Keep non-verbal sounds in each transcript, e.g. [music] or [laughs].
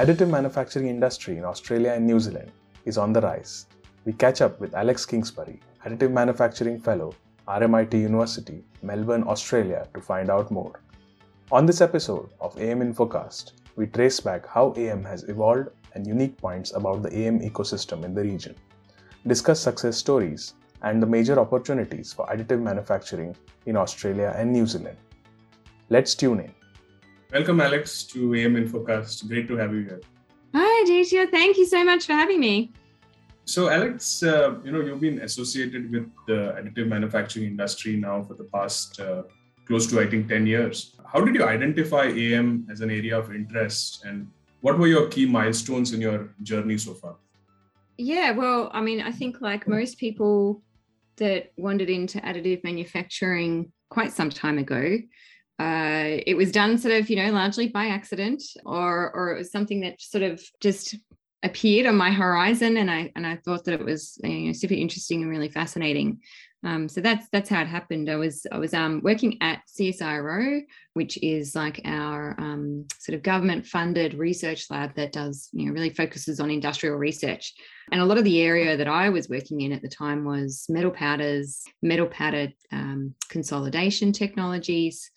additive manufacturing industry in Australia and New Zealand is on the rise. We catch up with Alex Kingsbury, Additive Manufacturing Fellow, RMIT University, Melbourne, Australia, to find out more. On this episode of AM Infocast, we trace back how AM has evolved and unique points about the AM ecosystem in the region, discuss success stories, and the major opportunities for additive manufacturing in Australia and New Zealand. Let's tune in. Welcome, Alex, to AM Infocast. Great to have you here. Hi, Aditya. Thank you so much for having me. So, Alex, uh, you know, you've been associated with the additive manufacturing industry now for the past uh, close to, I think, 10 years. How did you identify AM as an area of interest and what were your key milestones in your journey so far? Yeah, well, I mean, I think like most people that wandered into additive manufacturing quite some time ago, uh, it was done sort of, you know, largely by accident, or or it was something that sort of just appeared on my horizon, and I and I thought that it was you know, super interesting and really fascinating. Um, so that's that's how it happened. I was I was um, working at CSIRO, which is like our um, sort of government funded research lab that does you know really focuses on industrial research. And a lot of the area that I was working in at the time was metal powders, metal powder um, consolidation technologies,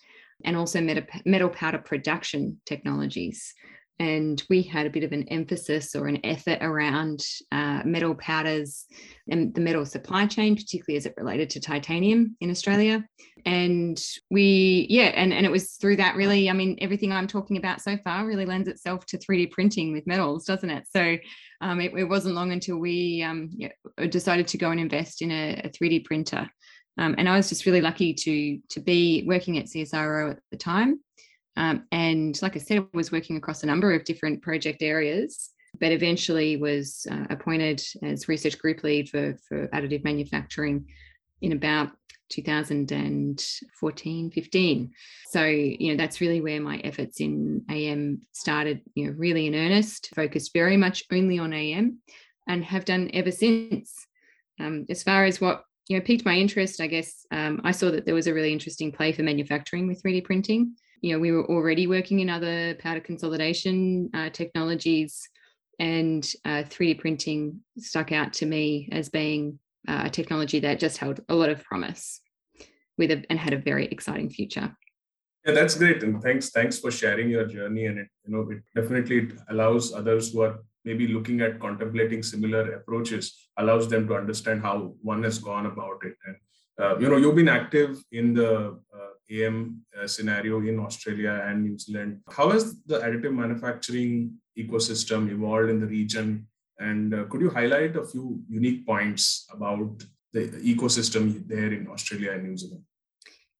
and also metal, powder production technologies and we had a bit of an emphasis or an effort around uh, metal powders and the metal supply chain, particularly as it related to titanium in Australia. And we, yeah, and, and it was through that really, I mean, everything I'm talking about so far really lends itself to 3D printing with metals, doesn't it? So um, it, it, wasn't long until we um, yeah, decided to go and invest in a, a 3D printer. Um, and I was just really lucky to to be working at CSIRO at the time. Um, and like I said, I was working across a number of different project areas, but eventually was uh, appointed as research group lead for, for additive manufacturing in about 2014 15 so you know that's really where my efforts in am started you know really in earnest focused very much only on am and have done ever since. Um, as far as what you know piqued my interest i guess um, i saw that there was a really interesting play for manufacturing with 3d printing you know, we were already working in other powder consolidation uh, technologies, and uh, 3D printing stuck out to me as being uh, a technology that just held a lot of promise with a, and had a very exciting future. Yeah, that's great, and thanks thanks for sharing your journey. And it you know it definitely allows others who are maybe looking at contemplating similar approaches allows them to understand how one has gone about it and uh, you know, you've been active in the uh, AM uh, scenario in Australia and New Zealand. How has the additive manufacturing ecosystem evolved in the region? And uh, could you highlight a few unique points about the ecosystem there in Australia and New Zealand?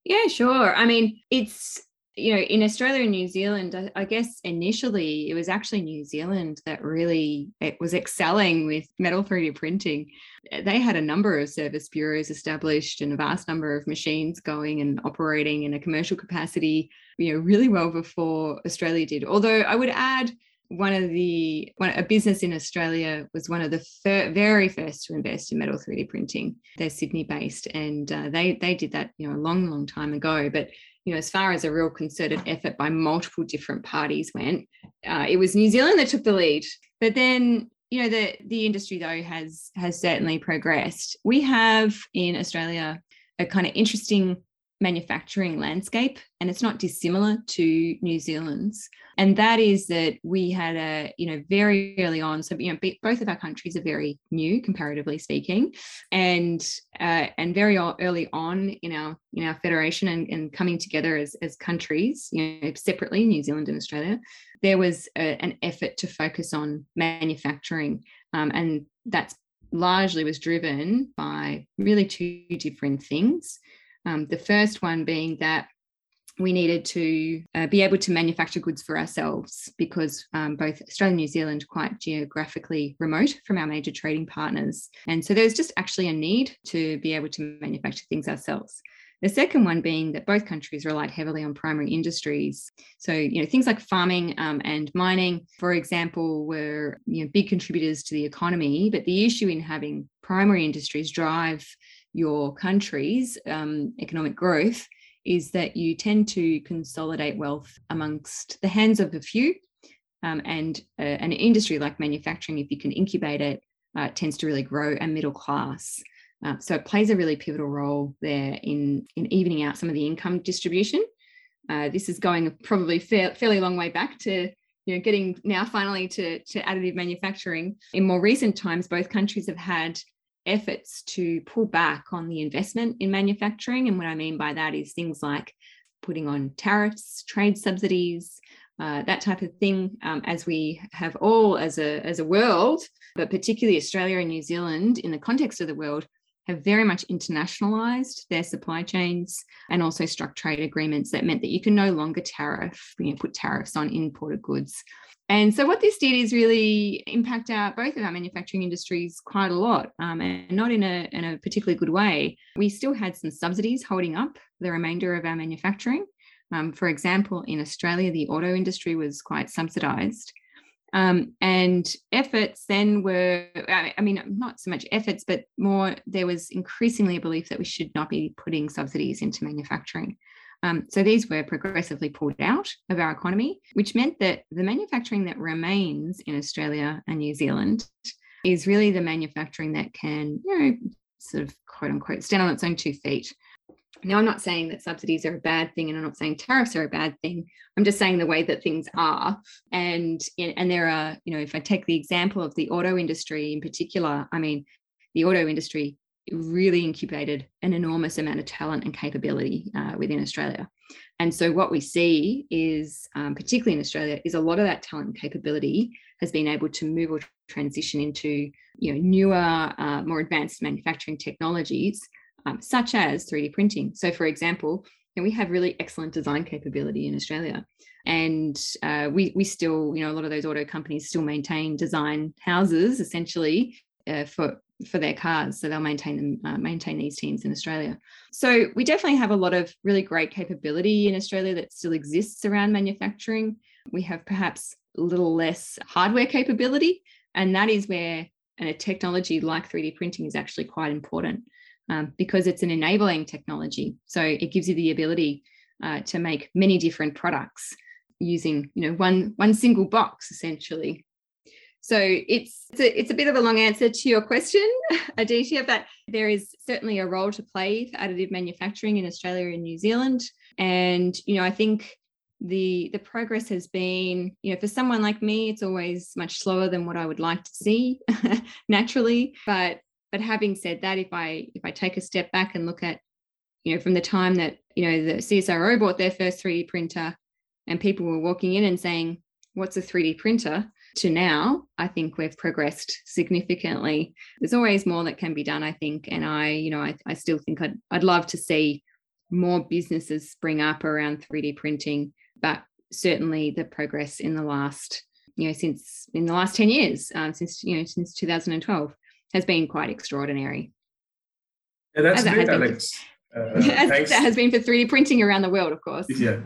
Yeah, sure. I mean, it's you know, in Australia and New Zealand, I guess initially it was actually New Zealand that really it was excelling with metal 3D printing. They had a number of service bureaus established and a vast number of machines going and operating in a commercial capacity, you know, really well before Australia did. Although I would add one of the one, a business in Australia was one of the fir- very first to invest in metal 3D printing. They're Sydney based, and uh, they they did that you know a long, long time ago. But you know, as far as a real concerted effort by multiple different parties went, uh, it was New Zealand that took the lead. But then, you know, the the industry though has has certainly progressed. We have in Australia a kind of interesting manufacturing landscape and it's not dissimilar to New Zealand's. And that is that we had a you know very early on so you know both of our countries are very new comparatively speaking and uh, and very early on in our in our federation and, and coming together as as countries you know separately New Zealand and Australia there was a, an effort to focus on manufacturing um, and that's largely was driven by really two different things um, the first one being that we needed to uh, be able to manufacture goods for ourselves because um, both Australia and New Zealand are quite geographically remote from our major trading partners. And so there was just actually a need to be able to manufacture things ourselves. The second one being that both countries relied heavily on primary industries. So, you know, things like farming um, and mining, for example, were you know, big contributors to the economy. But the issue in having primary industries drive your country's um, economic growth is that you tend to consolidate wealth amongst the hands of a few. Um, and uh, an industry like manufacturing, if you can incubate it, uh, tends to really grow a middle class. Uh, so it plays a really pivotal role there in, in evening out some of the income distribution. Uh, this is going probably fair, fairly long way back to you know getting now finally to, to additive manufacturing. In more recent times, both countries have had efforts to pull back on the investment in manufacturing. And what I mean by that is things like putting on tariffs, trade subsidies, uh, that type of thing, um, as we have all as a, as a world, but particularly Australia and New Zealand in the context of the world, have very much internationalized their supply chains and also struck trade agreements that meant that you can no longer tariff, you know, put tariffs on imported goods. And so what this did is really impact our both of our manufacturing industries quite a lot, um, and not in a, in a particularly good way. We still had some subsidies holding up the remainder of our manufacturing. Um, for example, in Australia, the auto industry was quite subsidised. Um, and efforts then were, I mean, not so much efforts, but more there was increasingly a belief that we should not be putting subsidies into manufacturing. Um, so these were progressively pulled out of our economy, which meant that the manufacturing that remains in Australia and New Zealand is really the manufacturing that can, you know, sort of quote unquote stand on its own two feet. Now, I'm not saying that subsidies are a bad thing, and I'm not saying tariffs are a bad thing. I'm just saying the way that things are, and and there are, you know, if I take the example of the auto industry in particular, I mean, the auto industry really incubated an enormous amount of talent and capability uh, within Australia. And so what we see is, um, particularly in Australia, is a lot of that talent and capability has been able to move or transition into, you know, newer, uh, more advanced manufacturing technologies um, such as 3D printing. So, for example, you know, we have really excellent design capability in Australia, and uh, we we still, you know, a lot of those auto companies still maintain design houses essentially uh, for for their cars, so they'll maintain them uh, maintain these teams in Australia. So we definitely have a lot of really great capability in Australia that still exists around manufacturing. We have perhaps a little less hardware capability, and that is where and a technology like 3D printing is actually quite important um, because it's an enabling technology. So it gives you the ability uh, to make many different products using, you know, one one single box essentially. So it's it's a, it's a bit of a long answer to your question, [laughs] Aditya, but there is certainly a role to play for additive manufacturing in Australia and New Zealand. And you know, I think the the progress has been, you know, for someone like me, it's always much slower than what I would like to see [laughs] naturally. But but having said that, if I if I take a step back and look at, you know, from the time that you know the CSIRO bought their first 3D printer, and people were walking in and saying, "What's a 3D printer?" To now, I think we've progressed significantly. There's always more that can be done, I think, and I, you know, I, I still think I'd I'd love to see more businesses spring up around 3D printing, but certainly the progress in the last you know since in the last 10 years um, since you know since 2012 has been quite extraordinary. Yeah, that's great, Alex. Uh, [laughs] that has been for 3D printing around the world, of course. Yeah.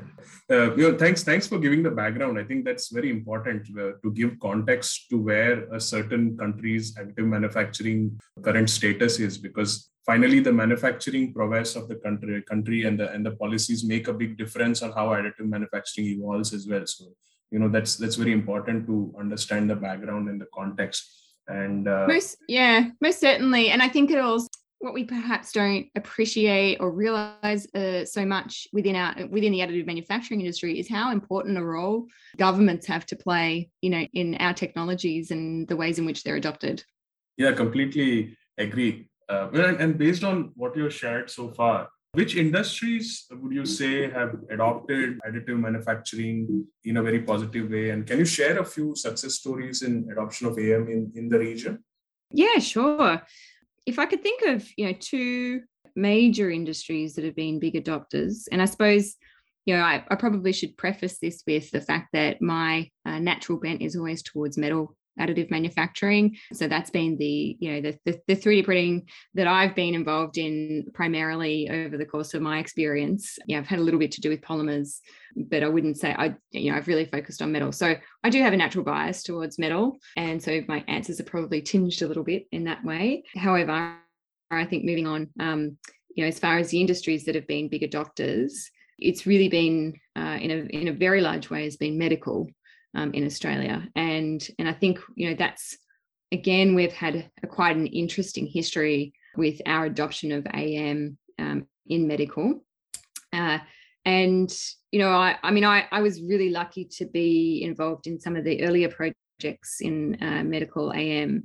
Uh, you know, thanks, thanks for giving the background. I think that's very important uh, to give context to where a certain country's additive manufacturing current status is, because finally the manufacturing prowess of the country, country and the and the policies make a big difference on how additive manufacturing evolves as well. So, you know, that's that's very important to understand the background and the context and uh, most yeah most certainly and i think it also what we perhaps don't appreciate or realize uh, so much within our within the additive manufacturing industry is how important a role governments have to play you know in our technologies and the ways in which they're adopted yeah completely agree uh, and, based on what you have shared so far which industries would you say have adopted additive manufacturing in a very positive way? And can you share a few success stories in adoption of AM in, in the region? Yeah, sure. If I could think of, you know, two major industries that have been big adopters, and I suppose, you know, I, I probably should preface this with the fact that my uh, natural bent is always towards metal additive manufacturing. So that's been the, you know, the, the, the 3D printing that I've been involved in primarily over the course of my experience. Yeah, I've had a little bit to do with polymers, but I wouldn't say I, you know, I've really focused on metal. So I do have a natural bias towards metal. And so my answers are probably tinged a little bit in that way. However, I think moving on, um, you know, as far as the industries that have been big adopters, it's really been uh, in a in a very large way has been medical um, in Australia. And, and I think, you know, that's, again, we've had a, quite an interesting history with our adoption of AM um, in medical. Uh, and, you know, I, I mean, I, I was really lucky to be involved in some of the earlier projects in uh, medical AM.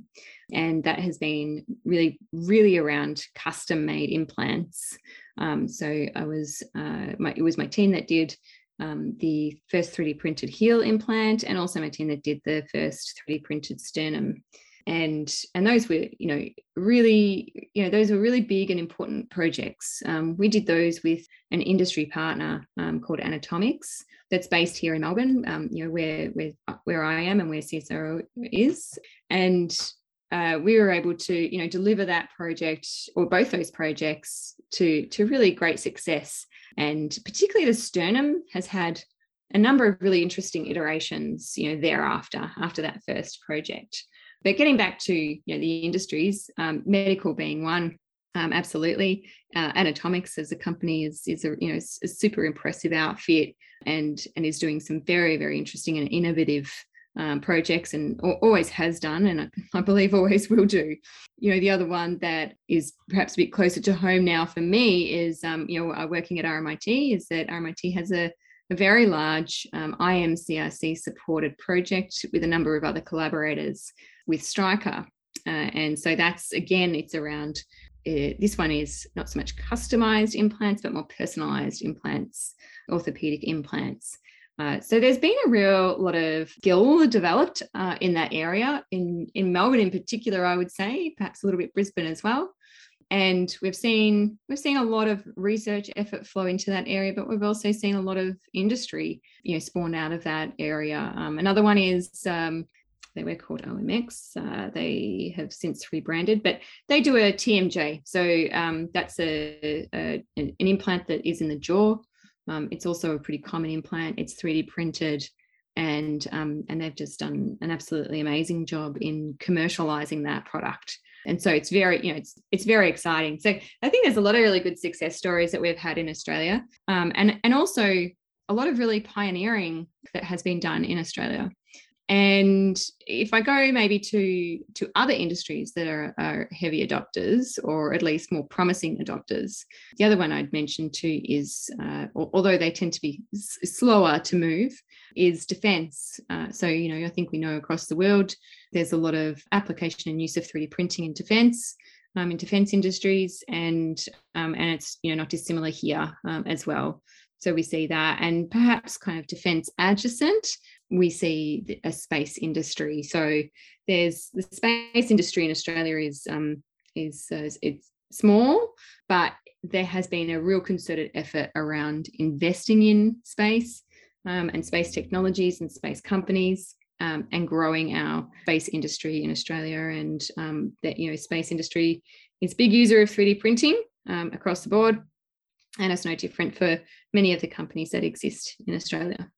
And that has been really, really around custom made implants. Um, so I was, uh, my, it was my team that did um, the first 3D printed heel implant and also my team that did the first 3D printed sternum. And and those were you know really you know those were really big and important projects. Um, we did those with an industry partner um, called anatomics that's based here in melbourne um, you know where where where i am and where csiro is. And uh, we were able to you know deliver that project or both those projects to to really great success and particularly the sternum has had a number of really interesting iterations you know thereafter after that first project but getting back to you know, the industries, um, medical being one, um, absolutely. Uh, Anatomics as a company is is a you know a super impressive outfit and and is doing some very very interesting and innovative um, projects and always has done and I believe always will do. You know the other one that is perhaps a bit closer to home now for me is um, you know working at RMIT is that RMIT has a a very large um, IMCRC supported project with a number of other collaborators with Stryker. Uh, and so that's again, it's around uh, this one is not so much customized implants, but more personalized implants, orthopedic implants. Uh, so there's been a real lot of skill developed uh, in that area in in Melbourne in particular. I would say perhaps a little bit Brisbane as well. And we've seen we've seen a lot of research effort flow into that area, but we've also seen a lot of industry, you know, spawn out of that area. Um, another one is um, they were called OMX. Uh, they have since rebranded, but they do a TMJ. So um, that's a, a, an implant that is in the jaw. Um, it's also a pretty common implant. It's 3D printed, and um, and they've just done an absolutely amazing job in commercializing that product. And so it's very, you know, it's it's very exciting. So I think there's a lot of really good success stories that we've had in Australia, um, and and also a lot of really pioneering that has been done in Australia. And if I go maybe to to other industries that are, are, heavy adopters, or at least more promising adopters, the other one I'd mention too is, uh, although they tend to be s- slower to move, is defence. Uh, so you know, I think we know across the world there's a lot of application and use of 3D printing in defence. Um, in defence industries, and um, and it's you know not dissimilar here um, as well. So we see that, and perhaps kind of defence adjacent we see a space industry. So there's the space industry in Australia is um, is uh, it's small, but there has been a real concerted effort around investing in space um, and space technologies and space companies. Um, and growing our space industry in Australia, and um, that you know, space industry is big user of 3D printing um, across the board, and it's no different for many of the companies that exist in Australia.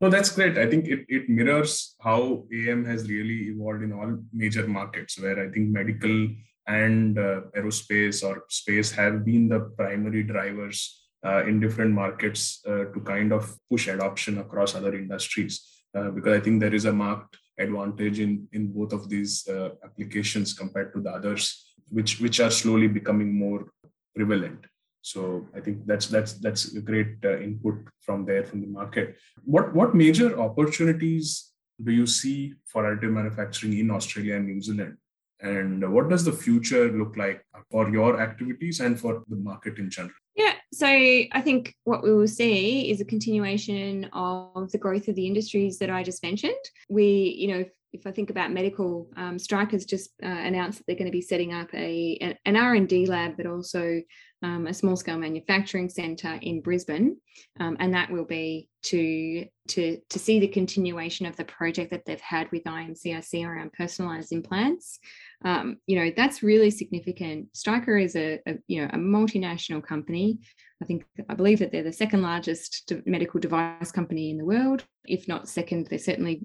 No, that's great. I think it, it mirrors how AM has really evolved in all major markets, where I think medical and uh, aerospace or space have been the primary drivers uh, in different markets uh, to kind of push adoption across other industries. Uh, because I think there is a marked advantage in, in both of these uh, applications compared to the others, which, which are slowly becoming more prevalent. So I think that's that's that's a great uh, input from there from the market. What what major opportunities do you see for additive manufacturing in Australia and New Zealand? And what does the future look like for your activities and for the market in general? Yeah, so I think what we will see is a continuation of the growth of the industries that I just mentioned. We, you know, if I think about medical, um, Stryker's just uh, announced that they're going to be setting up a an R and D lab, but also um, a small scale manufacturing centre in Brisbane, um, and that will be to to to see the continuation of the project that they've had with IMCRC around personalised implants. Um, you know that's really significant. Stryker is a, a, you know a multinational company. I think I believe that they're the second largest medical device company in the world, if not second. They're certainly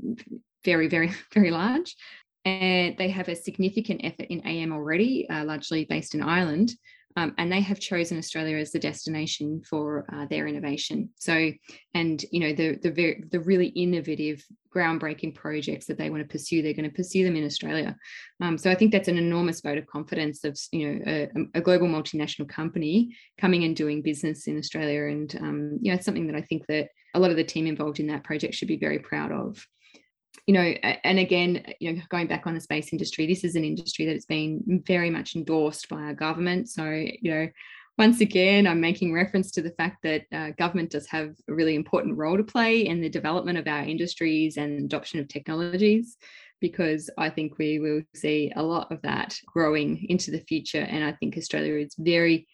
very very [laughs] very large. And they have a significant effort in AM already, uh, largely based in Ireland, um, and they have chosen Australia as the destination for uh, their innovation. So, and you know, the the very, the really innovative, groundbreaking projects that they want to pursue, they're going to pursue them in Australia. Um, so, I think that's an enormous vote of confidence of you know a, a global multinational company coming and doing business in Australia, and um, you know, it's something that I think that a lot of the team involved in that project should be very proud of you know, and again, you know, going back on the space industry, this is an industry that has been very much endorsed by our government. So, you know, once again, I'm making reference to the fact that uh, government does have a really important role to play in the development of our industries and adoption of technologies, because I think we will see a lot of that growing into the future. And I think Australia is very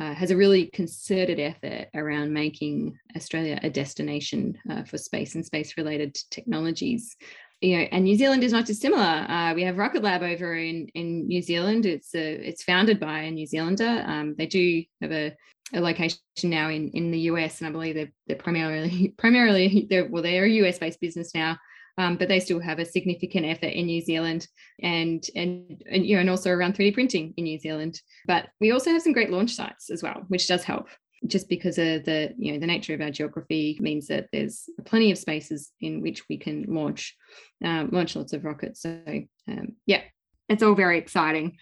uh, has a really concerted effort around making Australia a destination uh, for space and space related technologies. You know, and New Zealand is not dissimilar. Uh, we have Rocket Lab over in, in New Zealand. It's a, it's founded by a New Zealander. Um, they do have a, a location now in, in the US, and I believe they're, they're primarily [laughs] primarily they're well they're a US based business now, um, but they still have a significant effort in New Zealand and, and, and, you know, and also around 3D printing in New Zealand. But we also have some great launch sites as well, which does help just because of the you know the nature of our geography means that there's plenty of spaces in which we can launch um, launch lots of rockets so um, yeah it's all very exciting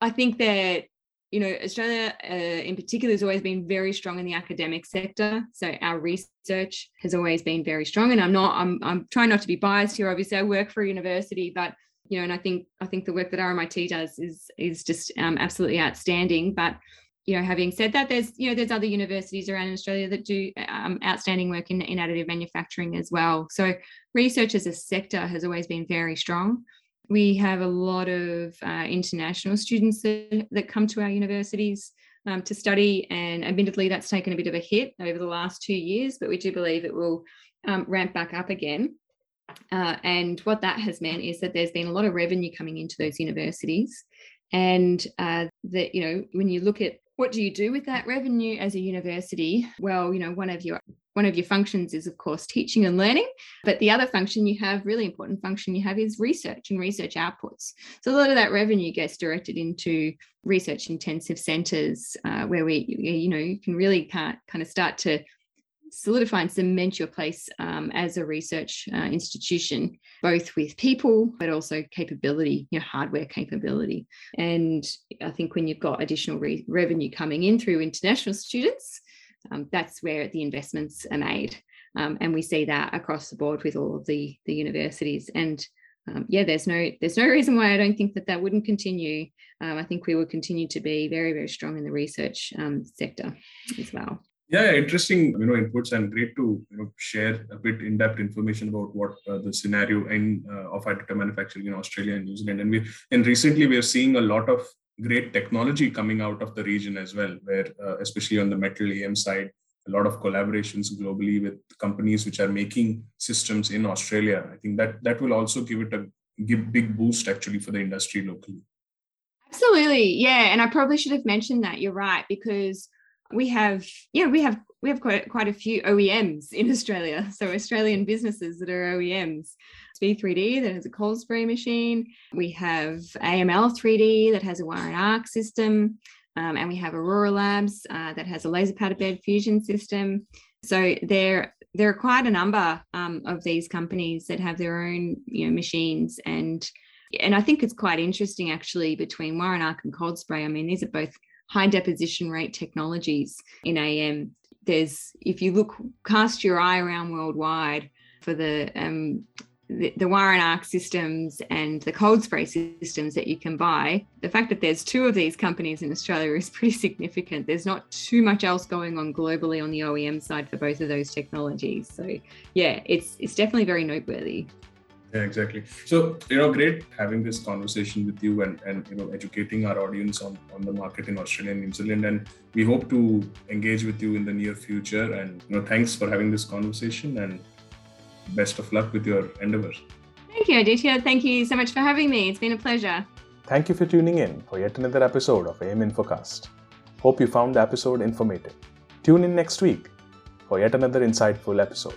i think that you know, Australia uh, in particular has always been very strong in the academic sector. So our research has always been very strong. And I'm not, I'm, I'm trying not to be biased here. Obviously, I work for a university, but you know, and I think I think the work that RMIT does is is just um, absolutely outstanding. But you know, having said that, there's you know there's other universities around Australia that do um, outstanding work in, in additive manufacturing as well. So research as a sector has always been very strong we have a lot of uh, international students that, that, come to our universities um, to study, and admittedly, that's taken a bit of a hit over the last two years, but we do believe it will um, ramp back up again. Uh, and what that has meant is that there's been a lot of revenue coming into those universities, and uh, that you know when you look at what do you do with that revenue as a university? Well, you know, one of your one of your functions is of course teaching and learning but the other function you have really important function you have is research and research outputs so a lot of that revenue gets directed into research intensive centers uh, where we you know you can really kind of start to solidify and cement your place um, as a research uh, institution, both with people, but also capability, you know, hardware capability. And I think when you've got additional re- revenue coming in through international students, um, that's where the investments are made. Um, and we see that across the board with all of the, the universities. And um, yeah, there's no there's no [laughs] reason why I don't think that that wouldn't continue. Um, I think we will continue to be very very strong in the research um, sector as well. Yeah, interesting, you know, inputs and great to you know share a bit in-depth information about what uh, the scenario in uh, of additive manufacturing in Australia and New Zealand. And we and recently we are seeing a lot of great technology coming out of the region as well, where uh, especially on the metal AM side, a lot of collaborations globally with companies which are making systems in Australia. I think that that will also give it a give big boost actually for the industry locally. Absolutely, yeah, and I probably should have mentioned that. You're right because we have yeah we have we have quite quite a few OEMs in Australia, [laughs] so Australian businesses that are OEMs. V3D that has a cold spray machine. We have AML 3D that has a wire and arc system. Um, and we have Aurora Labs uh, that has a laser powder bed fusion system. So there, there are quite a number um, of these companies that have their own you know, machines. And, and I think it's quite interesting actually between wire and arc and cold spray. I mean, these are both high deposition rate technologies in AM. There's, if you look, cast your eye around worldwide for the um, the, the wire and arc systems and the cold spray systems that you can buy, the fact that there's two of these companies in Australia is [laughs] pretty significant. There's not too much else going on globally on the OEM side for both of those technologies. So yeah, it's it's definitely very noteworthy. Yeah, exactly. So, you know, great having this conversation with you and, and you know, educating our audience on, on the market in Australia and New Zealand. And we hope to engage with you in the near future. And, you know, thanks for having this conversation and best of luck with your endeavors. Thank you, Aditya. Thank you so much for having me. It's been a pleasure. Thank you for tuning in for yet another episode of AM Infocast. Hope you found the episode informative. Tune in next week for yet another insightful episode.